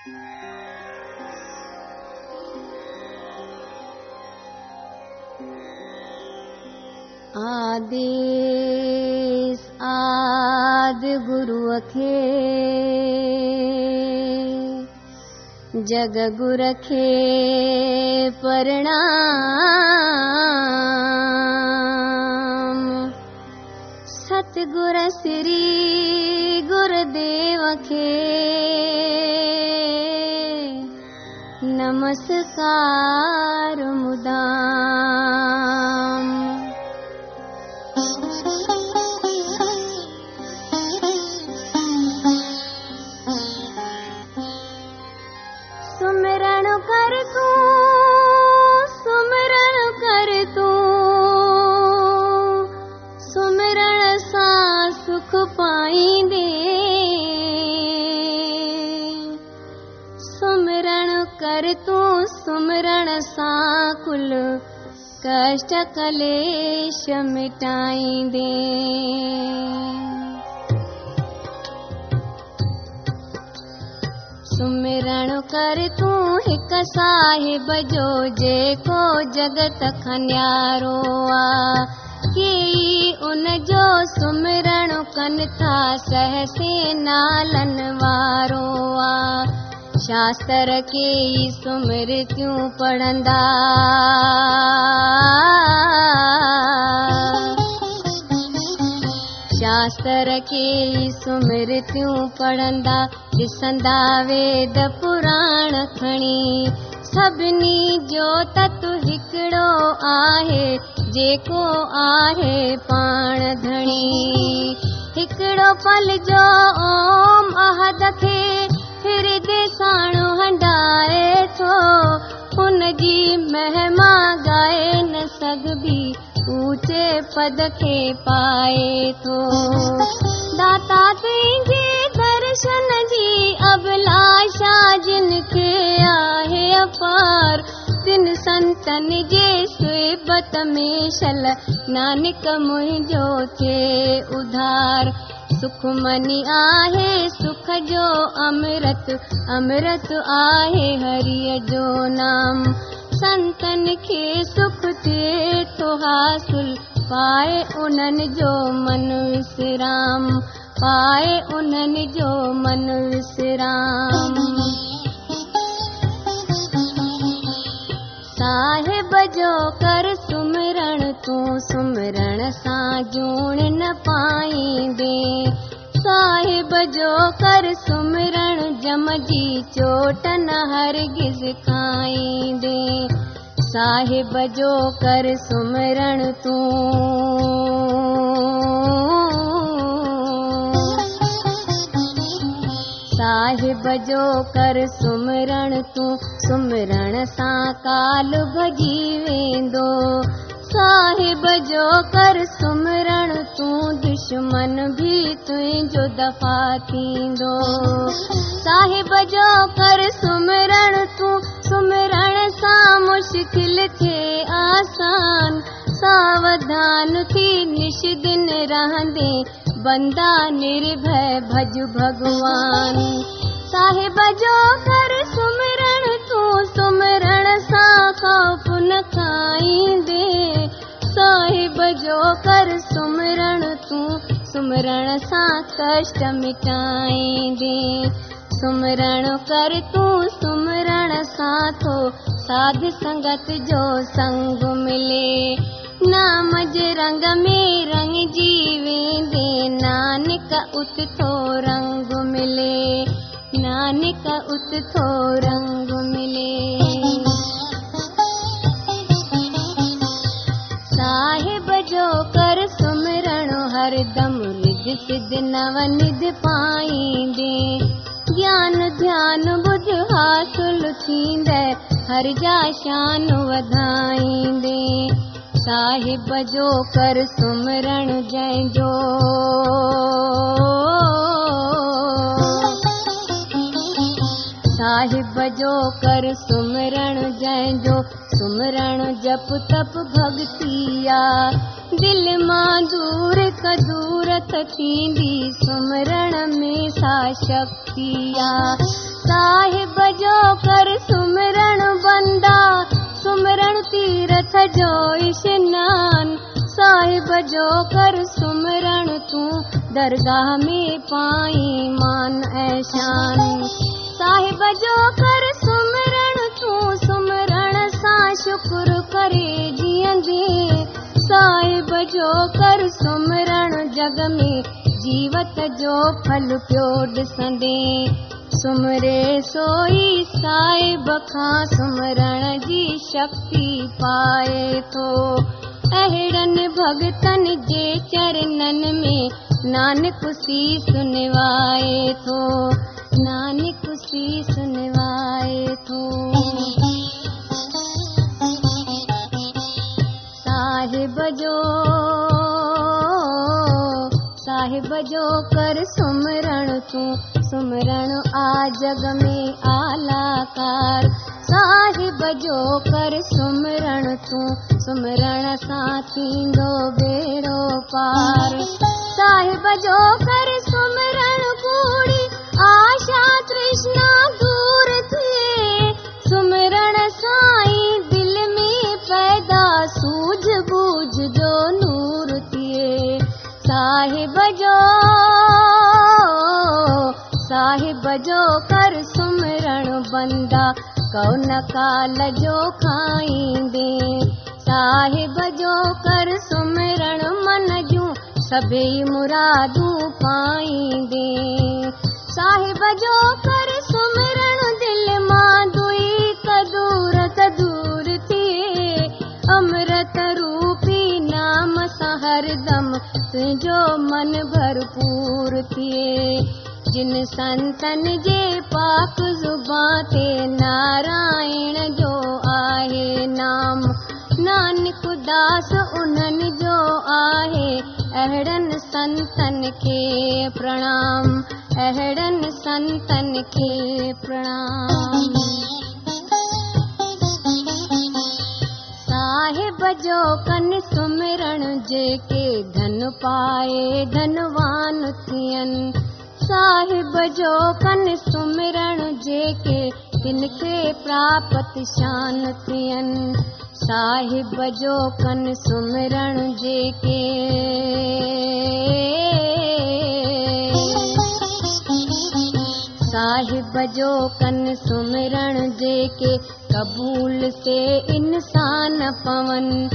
आदेश आद गुरुअ खे जग गुर खे प्रणाम। सतगुर श्री गुरुदेव खे नमस्कार मुदा। कर तूं सुमिरण सां कुल कष्ट कलेश मिटाईंदे सुमिरण कर तूं हिकु साहिब जो जेको जगत खन्यारो आ। केई उन जो सुमिरण कनि था सहसे नालन वारो आ। شاستر ڪيئي سمرتيون پڙهندا شاستر ڪيئي سمرتيون پڙهندا ڏسندا ويد پراڻ کڻي. سڀني جو تتو هڪڙو آهي جيڪو آهي پاڻ ڌڻي. هڪڙو پل جو اوم عهد کي سگهبي اوچي پد کي پائي ٿو. داتا تنهنجي درشن جي اڀلاشا جن کي آهي اپار تن سنتن جي سبت ۾ شل نانڪ منهنجو ٿئي اڌار सुख मनी आहे सुख जो अमृत अमृत आहे हरिय जो नाम। संतन खे सुख थिए थो हासिल पाए उन्हनि जो मन विश्राम। पाए उन्हनि जो मन विश्राम। साहिब जो कर सुमिरण تون سمرڻ سان جوڻ نه پائيندي. صاحب جو ڪر سمرڻ جم جي چوٽ نه هرگز کائيندي. صاحب جو ڪر سمرڻ تون. صاحب جو ڪر سمرڻ تون سمرڻ سان ڪال ڀڄي ويندو साहिब जो कर सुमिरण तूं दुश्मन बि तुंहिंजो दफ़ा थींदो। साहिब जो कर सुमिरण तूं सुमिरण सां मुश्किल थिए आसान। सावधान थी निश दिन रहंदे बंदा निर्भय भज भगवान। साहिब जो कर सुमिरण तूं सुमिरण सां खौफ न खाईंदे जो कर सुमिरण तूं, सुमिरण सां कष्ट मिटाईंदे सुमिरण कर तूं, सुमिरण सां थो साध संगत जो संग मिले। नाम जे रंग में रंग जी वेंदे नानक उत थो रंग मिले। नानक उत थो रंग मिले। साहिब جو ڪر سمرڻ هردم رڌ سڌ نو نڌي پائيندي گيان ڌيان ٻڌ حاصل ٿيندي هر جا شان وڌائيندي صاحب جو ڪر سمرڻ جنهن جو صاحب جو ڪر سمرڻ جنهن جو سمرڻ جپ تپ ڀڳتي آ دل مان دور ڪ دورت ٿيندي سمرڻ ۾ سا شڪتي آ صاحب جو ڪر سمرڻ بندا سمرڻ تيرٿ جو اشنان صاحب جو ڪر سمرڻ تون درگاهه ۾ پائي مان ايشان صاحب جو ڪر سمرڻ تون سمرڻ سان شڪر ڪري جيئندي صاحب جو ڪر سمرڻ جڳ ۾ جيوت جو ڦل پيو ڏسندي سمري سوئي صاحب کان سمرڻ جي شڪتي پائي ٿو. اهڙن ڀڳتن جي چرڻن ۾ نانڪ شيس نوائي ٿو. نانڪ شيس نوائي ڪر سمرڻ تون. سمرڻ آ جڳ ۾ آلاڪار. صاحب جو ڪر سمرڻ تون. سمرڻ سان ٿيندو ٻيڙو پار. صاحب جو ڪر سمرڻ ڪوڙي آشا ترشڻا دور ٿئي سمرڻ سائين دل ۾ پيدا سوجهه بوجهه साहिब जो साहिब जो कर सुमरण बंदा कौन काल जो खाईंदे? साहिब जो कर सुमरण मन जूं सभई मुरादूं पाईंदे। साहिब जो कर सुमरण दिल मां दुई कदूर कदूर सां हरदम तुंहिंजो मन भरपूर थिए जिन संतन जे पाक ज़ुबां ते नारायण जो आहे नाम। नानक दास उन्हनि जो आहे अहिड़नि संतन खे प्रणाम। अहिड़नि संतन खे प्रणाम साहिब जो कन सुमिरण जेके धन पाए धनवान थियनि। साहिब जो कन सुमिरण जेके शान थियनि। साहिब जो कन सुमिरण जेके साहिब जो कन सुमिरण जेके कबूल से इंसान पवन।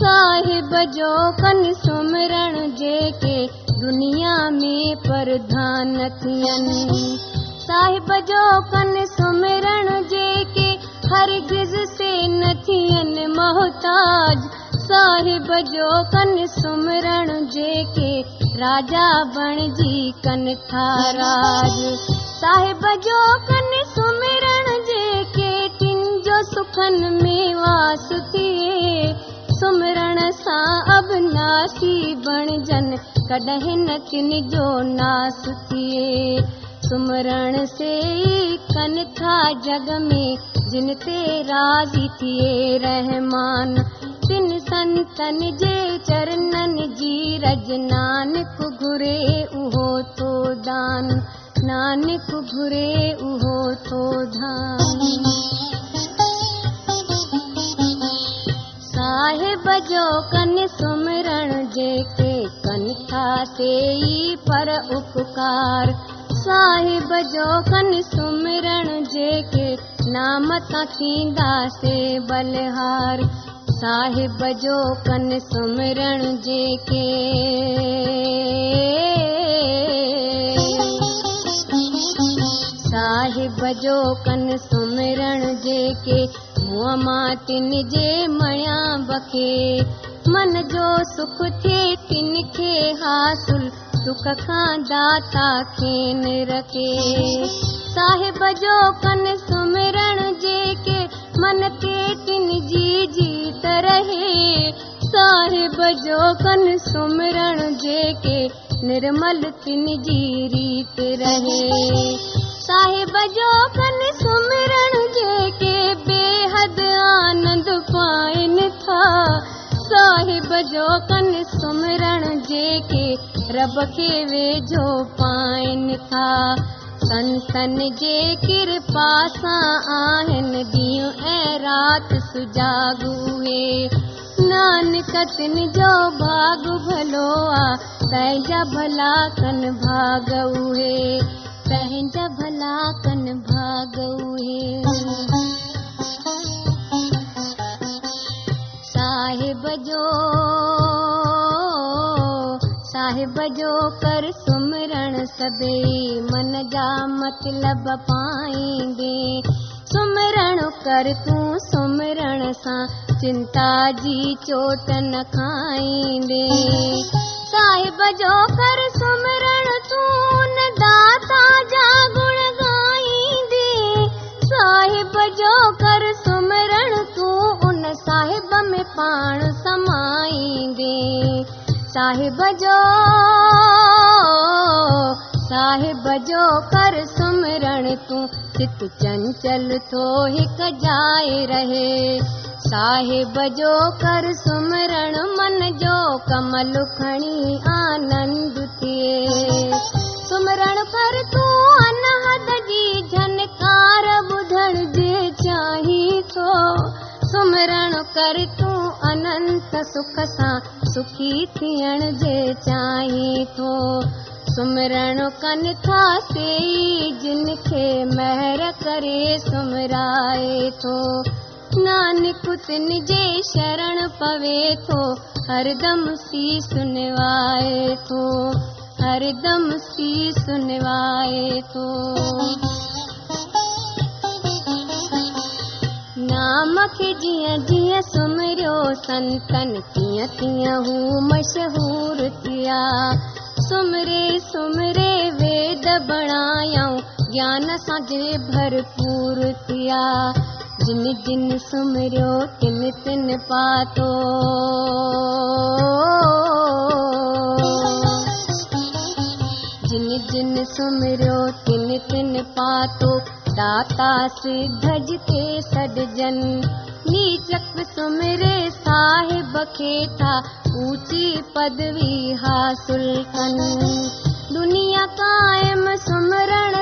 साहिब जो कन सुमिरण जेके दुनिया में प्रधान थियनि। साहिब जो कन सुमिरण जेके हरगिज़ से न थियनि मोहताज। साहिब जो कन सुमिरण जेके राजा बणजी कन था राज। साहिब जो कन सुमिरण जो سکن ۾ واس ٿئي. سمرڻ سان ابناسي بڻجن ڪڏهن نه ڪن جو ناس ٿئي. سمرڻ سي ڪن ٿا جڳ ۾. جن تي راضي ٿئي رحمان. تن سنتن جي چرڻن جي رج نانڪ گهري اهو ٿو دان. نانڪ گهري اهو ٿو ڌان साहिब जो कन सुमरण जेके कन था से ई पर उपकार। साहिब जो कन सुमरण जेके नाम सां थींदा से बलिहार। साहिब जो कन सुमरण जेके साहिब जो कन सुमरण जेके मन जो सुख थिए तिन खे साहिब जो कन सुमरण जेके मन ते तिन जी जीत रहे। साहिब जो कन सुमरण जेके निर्मल तिन जी रीत रहे صاحب جو ڪن سمرڻ جيڪي بيحد آنند پائين ٿا. صاحب جو ڪن سمرڻ جيڪي ويجهو پائين ٿا. سنتن جي ڪرپا سان آهن ڏينهن ۽ رات سجاڳوئي نانڪ تن جو ڀاڳ ڀلو آهي پنهنجا ڀلا ڪن ڀاڳ اهي پنهنجا ڀلا ڪن اهي صاحب جو صاحب جو ڪر سمرڻ سڀئي من جا مطلب پائيندي سمرڻ ڪر تون سمرڻ سان چنتا جي چوٽ نه کائيندي صاحب جو ڪر سمرڻ تون داتا جا گڻ ڳائيندي صاحب جو ڪر سمرڻ تون ان صاحب ۾ پاڻ سمائيندي. صاحب جو صاحب جو ڪر سمرڻ تون चित चंचल थो हिकु जाए रहे। साहिब जो कर सुमरण मन जो कमल खणी आनंद थिए। सुमरण कर तूं अनहद जी झनकार ॿुधण जे चाही थो सुमरण कर तूं अनंत सुख सां सुखी थियण जे चाही थो सुमरण कनि था से जिन खे महर करे सुमराए थो। नानक तिन जे शरण पवे थो हरदम सी सुनवाए थो हरदम सी सुनवाए थो। नाम खे जीअं जीअं सुमरियो संतन तीअं तीअं हू मशहूर थिया سمري سمري ويد بڻايئون گيان سان جي ڀرپور ٿيا جن جن سمريو تن تن پاتو. جن جن سمريو تن تن پاتو. داتا سڏجن نيچڪ سمري صاحب کي ٿا اوچي پدوي حاصل ڪن. دنيا قائم سمرڻ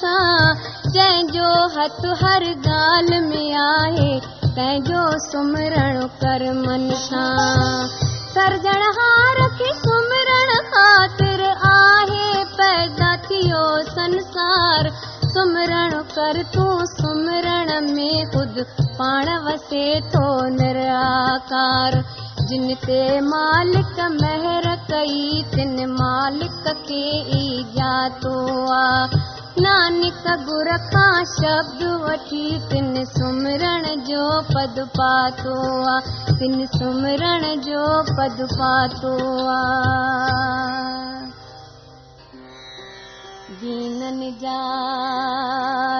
سان جنهن جو هٿ هر ڳالهه ۾ آهي تنهن جو سمرڻ ڪر من سان. سرجڻ هار کي سمرڻ آهي سمرڻ ڪر تون سمرڻ ۾ خود. پاڻ وسي ٿو نراڪار جن تي مالڪ مهر مالڪ کي ئي جاتو آهي نانڪ گر کان شبد وٺي تن سمرڻ جو پد پاتو آهي تن سمرڻ جو پد پاتو آهي दीननि जा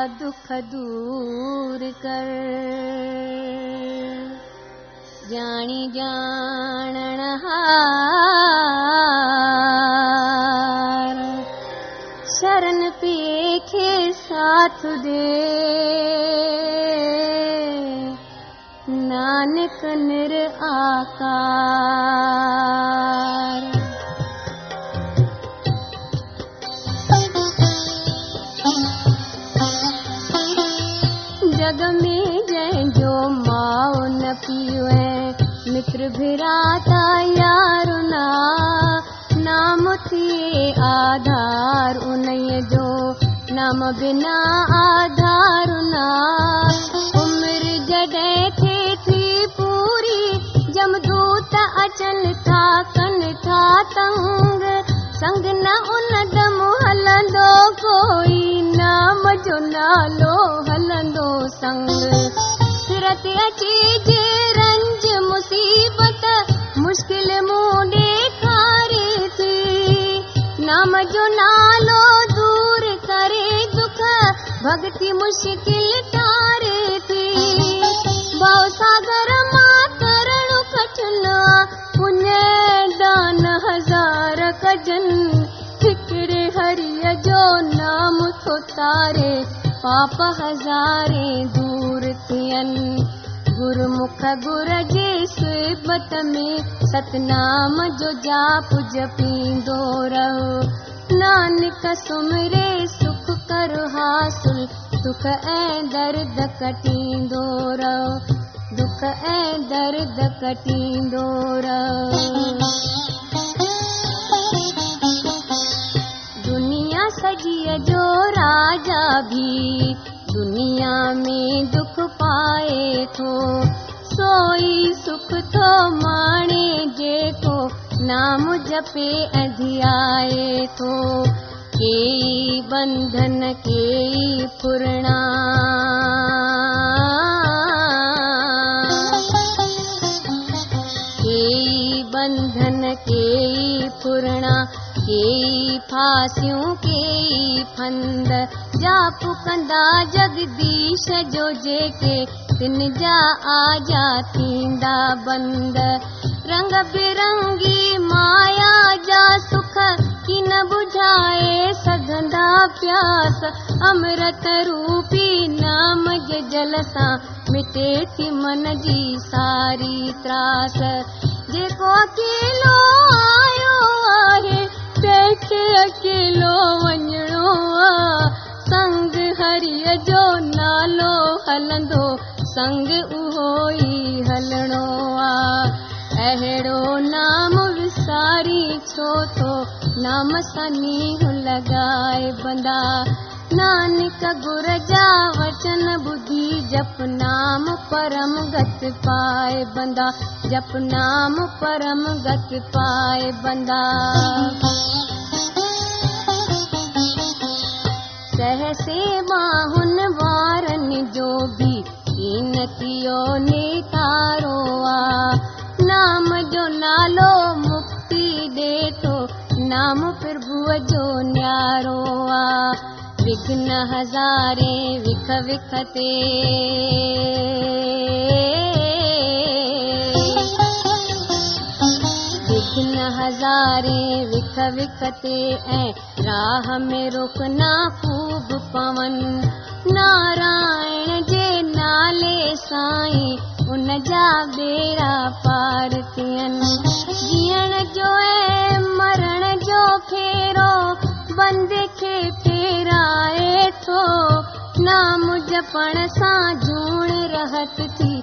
दुख दूर कर। ॼाणण हार। शरण पिए खे साथ दे। नानक निर आकार متر ڀراتا يار نا نام ٿئي آڌار انهيءَ جو نام بنا آڌار نا عمر جڏهن ٿئي ٿي پوري جمدوت اچن ٿا ڪن ٿا تنگ. سنگ نه ان دم هلندو ڪوئي نام جو نالو هلندو سنگ. سرت اچي جي رنج مصيبت مشڪل مون ڏيکاري ٿي نام جو نالو دور ڪري دک ڀڪتي مشڪل تاري ٿي ڀاو ساگر مان ڪٺن پڻيه دان هزار ڪجن. هڪڙي هري جو نام ٿو تاري پاپ هزاري دور ٿين गुरमुख गुर जे सिबत में सतनाम जो जाप जपींदो रहो। नानक सुमरे सुख कर हासिल दुख ऐं दर्द कटींदो रहो। दुख ऐं दर्द कटींदो रहो। दुनिया सॼीअ जो राजा दुनिया में दुख पाए थो सोई सुख थो माणे जेको नाम जपे ऐं धियाए थो केई बंधन केई फुरणा केई बंधन केई फुरणा केई फासियूं केई फंद جگديش جو جيڪي تن جا آجا ٿيندا بند. رنگ برنگي مايا جا سک ڪه نه بجهائي سگهندا پياس. امرت روپي نام جي جل سان مٽي ٿي من جي ساري تراس. جيڪو اڪيلو آيو آهي اڪيلو وڃڻو آهي سنگ هري جو نالو هلندو سنگ اهو ئي هلڻو آهي. اهڙو نام وساري ڇو ٿو؟ نام سني لڳائي بندا. نانڪ گر جا وچن ٻڌي جپ نام پرم گت پائي بندا. جپ نام پرم گت پائي بندا سهسي باهن وارن جو به ڪين ٿيو نيتارو آ نام جو نالو مڪتي ڏي ٿو نام پرڀوءَ جو نيارو آ وگهن هزاري وک وک تي विघ्न हज़ारे विख विख ते ऐं राह में रुकना खूब पवन। नारायण जे नाले साईं उन जा बेड़ा पार थियनि। जीअण जो ऐं मरण जो फेरो बंदे खे फेराए थो। नाम जपण सां जूण रहत थी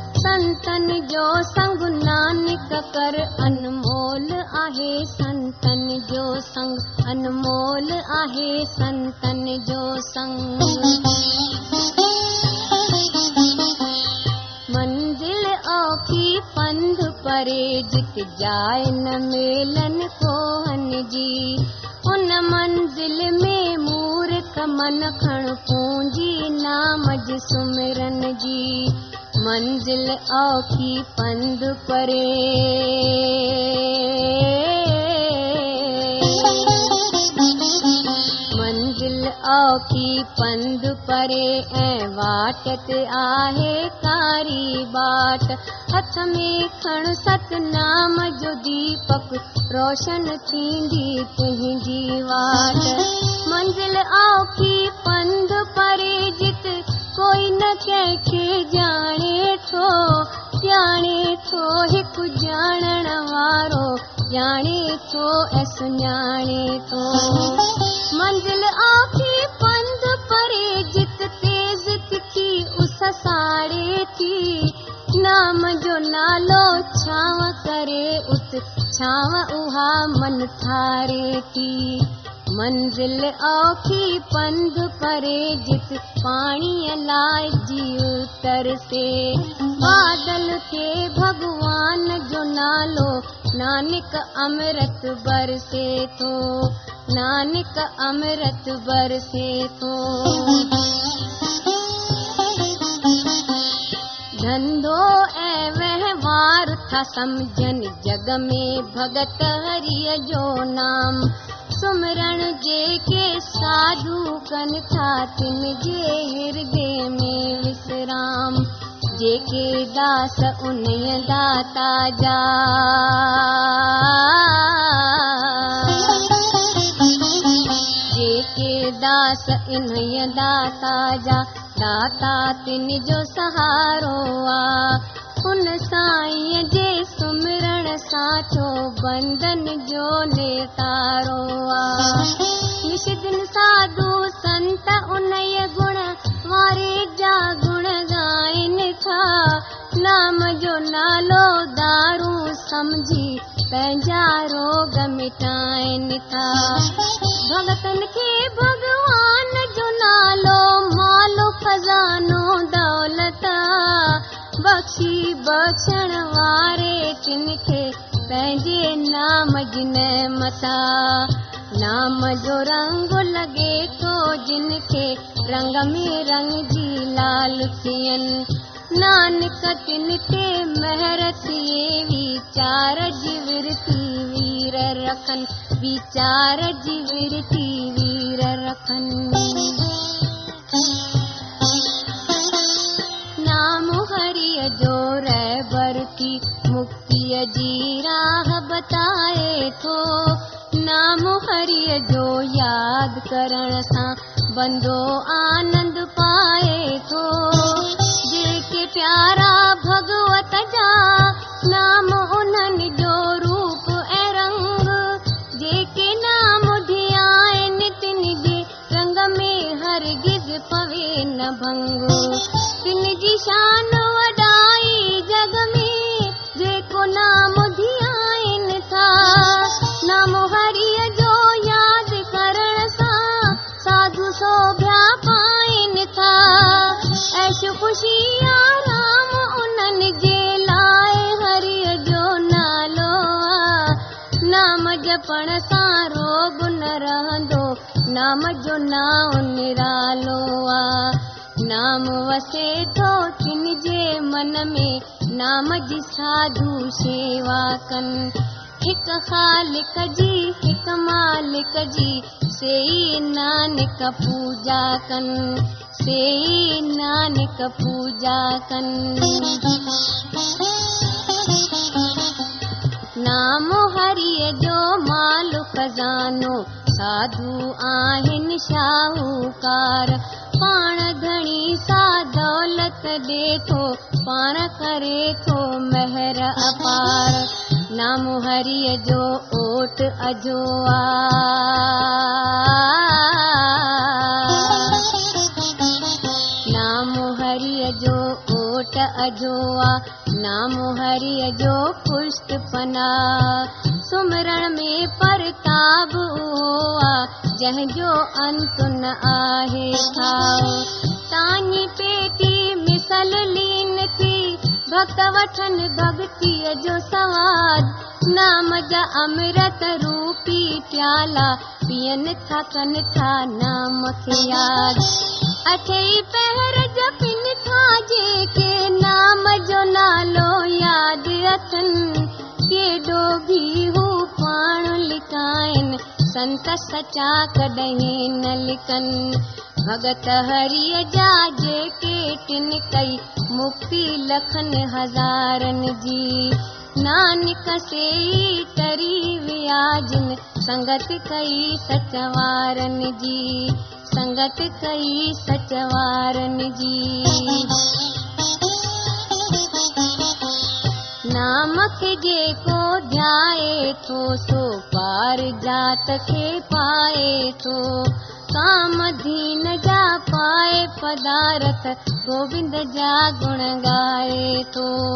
संतन जो संग नानक कर अनमोल आहे संतन जो संग अनमोल आहे संतन जो संग। मंजिल औखी पंध परे जित जाए न मेलन कोहन जी। उन मंजिल में मूर्ख मन खण पूंजी नाम सुमिरन जी मंजिल औखी पंध परे। मंजिल औखी पंध परे, ऐं वाट ते आहे कारी बाट। हथ में खण सतनाम जो दीपक, रोशन थींदी तुंहिंजी वाट। मंजिल औखी पंध परे, जित ڪوئي نه ڪنهن کي ڄاڻي ٿو ڄاڻي ٿو هڪ ڄاڻڻ وارو ڄاڻي ٿو ۽ سڃاڻي ٿو. منزل آکي پنڌ پري جت تيز تکي اس ساڙي ٿي. نام جو نالو ڇانو ڪري ات ڇانو اها من ٺاري ٿي मंजिल औखी पंध परे जित पाणीअ लाइ जी उतर से। बादल थे भगवान जो नालो, नानक अमृत बरसे थो नानक अमृत बरसे थो धंधो ऐं वहिंवार था सम्झनि जग में, भगत हरिय जो नाम। सुमरण जेके साधू कन था तिन जे हृदय में विश्राम। जेके दास उन दाता जा। जेके दास इन दाता जा। दाता तिन जो सहारो आ। उन साईं जे सुमरण سان بنڌن جو نيتارو آ نش دن ساڌو سنت ان گڻ واري جا گڻ ڳائين ٿا نام جو نالو دارو سمجهي پنهنجا روڳ مٽائن ٿا. ڀگتن کي ڀڳوان جو نالو مالو خزانو دولت بخشي بخشڻ واري تن کي पंहिंजे नाम जी नमता नाम जो रंग लॻे थो जिन खे रंग में रंग जी लाल थियनि नानक तिन ते महर थिए वीचार जी विरती वीर रखनि। वीचार जी विरती वीर रखनि। नाम हरिय जो रहबर की مڪتي جي راهه بتائي ٿو. نام هري جو ياد ڪرڻ سان بندو آنند پائي ٿو. جيڪي پيارا ڀڳوت جا نام انهن جو روپ ۽ رنگ. جيڪي نام ڌيائن تن جي رنگ ۾ هرگز پوي نه ڀنگ. تن جي شان وسي ٿو ڪن جي من ۾ نام جي ساڌو شيوا ڪن. هڪ خالڪ جي هڪ مالڪ جي سيئي نانڪ پوڄا ڪن. سيئي نانڪ پوڄا ڪن. نام هري جو مال خزانو ساڌو آهن شاهوڪار پاڻ گهڻي سا دولت ڏي ٿو پاڻ ڪري ٿو مهر اپار. نام هري جو اوٽ اجو نام هري جو اوٽ اجو نام هري جو پشٽ پنا سمرڻ ۾ پرتاب جنهن جو انت نه آهي تاني پيٽي مسل لين ٿي ڀڪت وٺن ڀڪتيءَ جو سواد نام جا امرت روپي پيالا پيئن ٿا ڪن ٿا نام کي ياد اٺئي پهر جپن ٿا جيڪي نام جو نالو ياد اٿن बि हू पाण लिकाइनि, संत सचा कॾहिं न लिकनि भगत हरिय जा जेके टिन कई, मुक्ति लखनि हज़ारनि जी। नानक से तरी वियाजिन, संगत कई सचवारनि जी। संगत कई सचवारनि जी। جيڪو ڌيائي ٿو سو پار جات کي پائي ٿو. ڪام دين جا پائي پدارٿ گووند جا گڻ ڳائي ٿو.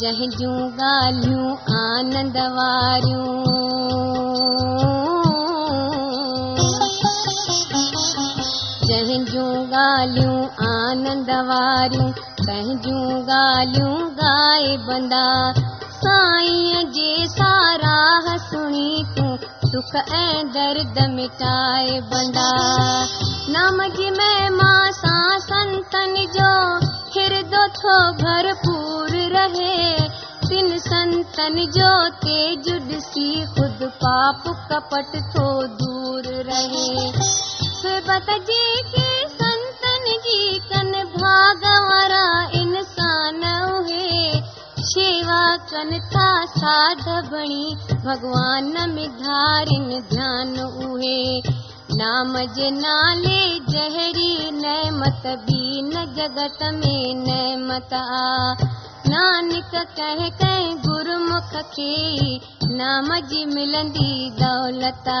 جنهن جون ڳالهيون آنند واريون. جنهن جون ڳالهيون آنند واريون پنهنجون ڳالهيون ڳائي بندا. سائين جي ساراهه سڻي تون سک ۽ درد مٽائي بندا. نام جي مهما سان سنتن جو هردو ٿو ڀرپور رهي. تن سنتن جو تيز ڏسي خود پاپ ڪپٽ ٿو دور رهي. سبت جي ڪن ڀاڳ وارا انسان اهي شيوا ڪن ٿا ساڌ بڻي ڀڳوان ۾ ڌارن ڌيان اهي نام جي نالي جهري نمت به نه جگت ۾ نمت آ. نانڪ ڪه ڪه گرمک کي نام جي ملندي دولتا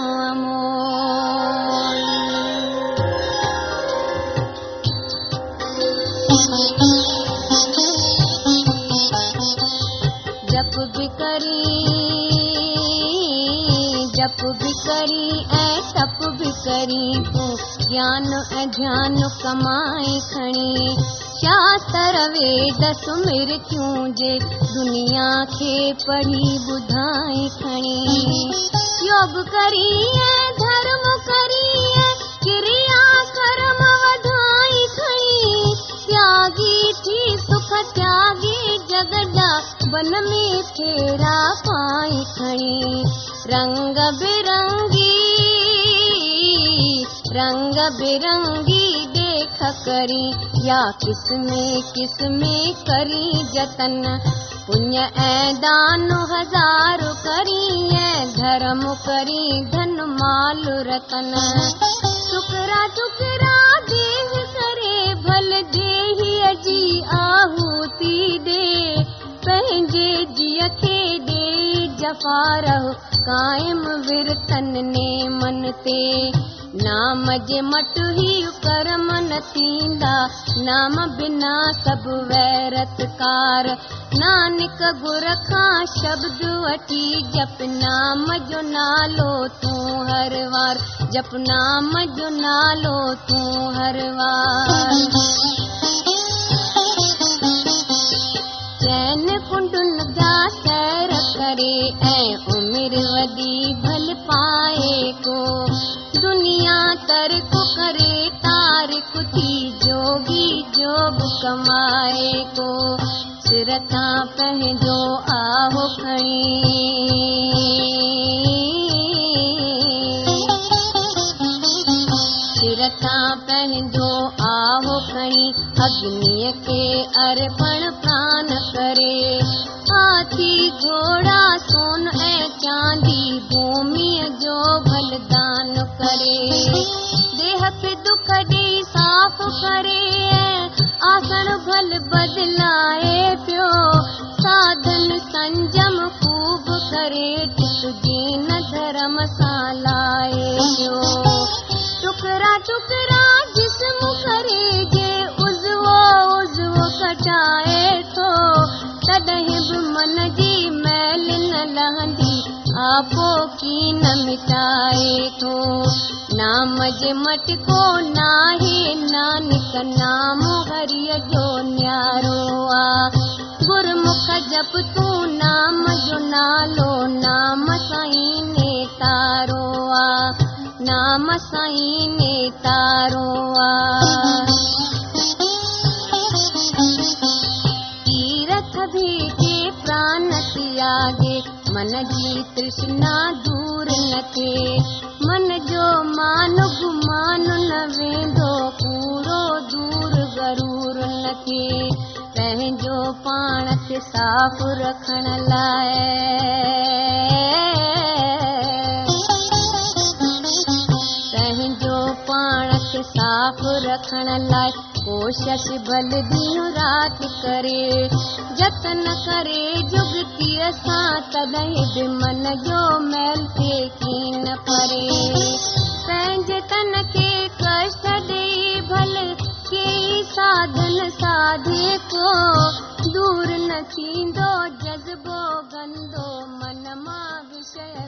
ज्ञान ध्यान कमाए खणी। शास्त्र वेद सुमिरतियूं जे दुनिया खे पढ़ी ॿुधाए खणी? योग करी धर्म करी क्रिया कर्म त्यागी थी सुख त्यागी जगदा बन में फेरा पाई खणी। रंग बिरंगी रंग बिरंगी देख करी या किसमें किसमें करी जतन? पुण्य ऐं दान हज़ार करी ऐं धर्म करी धन माल रतन। टुकरा टुकरा देह करे भल देह जी आहूती दे। पंहिंजे जीअ खे ॾे जफ़ा रहो काइम विरतन ने मन ते نام جي مٽ ئي ڪرم نه ٿيندا. نام بنا سڀ ويرتڪار نانڪ گر کان شبد وٺي جپ نام جو نالو تون هر وار. جپ نام جو نالو تون هر وار. چين ڪنڊن جا سير ڪري ۽ عمر وڏي ڀل پائي ڪو ترڪ جوگي جوگ ڪمائي پنهنجو سر تان پنهنجو آهو کڻي اگنيءَ کي ارپڻ پراڻ ڪري. هاٿي گهوڙا کي دک ڏيئي صاف ڪري آسن ڀل بدلائي आपो की न मिटाए थो नाम जे मटको नाहे नानक नाम हरिय जो न्यारो आ। गुरमुख जप तूं नाम जो नालो नाम साईं ने तारो आ। नाम साईं ने तारो आ من جي ترشڻا دور نه من جو مان گمان ويندو پورو دور گرور نه ٿئي پنهنجو پاڻ کي صاف رکڻ لاءِ پنهنجو پاڻ کي صاف رکڻ لاءِ ڪوشش ڀل ڏينهن رات ڪري جتن ڪري جگتيءَ سان تڏهن به من جو ميل ٿئي ڪين پري. پنهنجي تن کي ڪشٽ ڏيئي ڀل ڪئي ساڌن ساڌي ڪو دور نه ٿيندو جذبو گندو من مان وشيه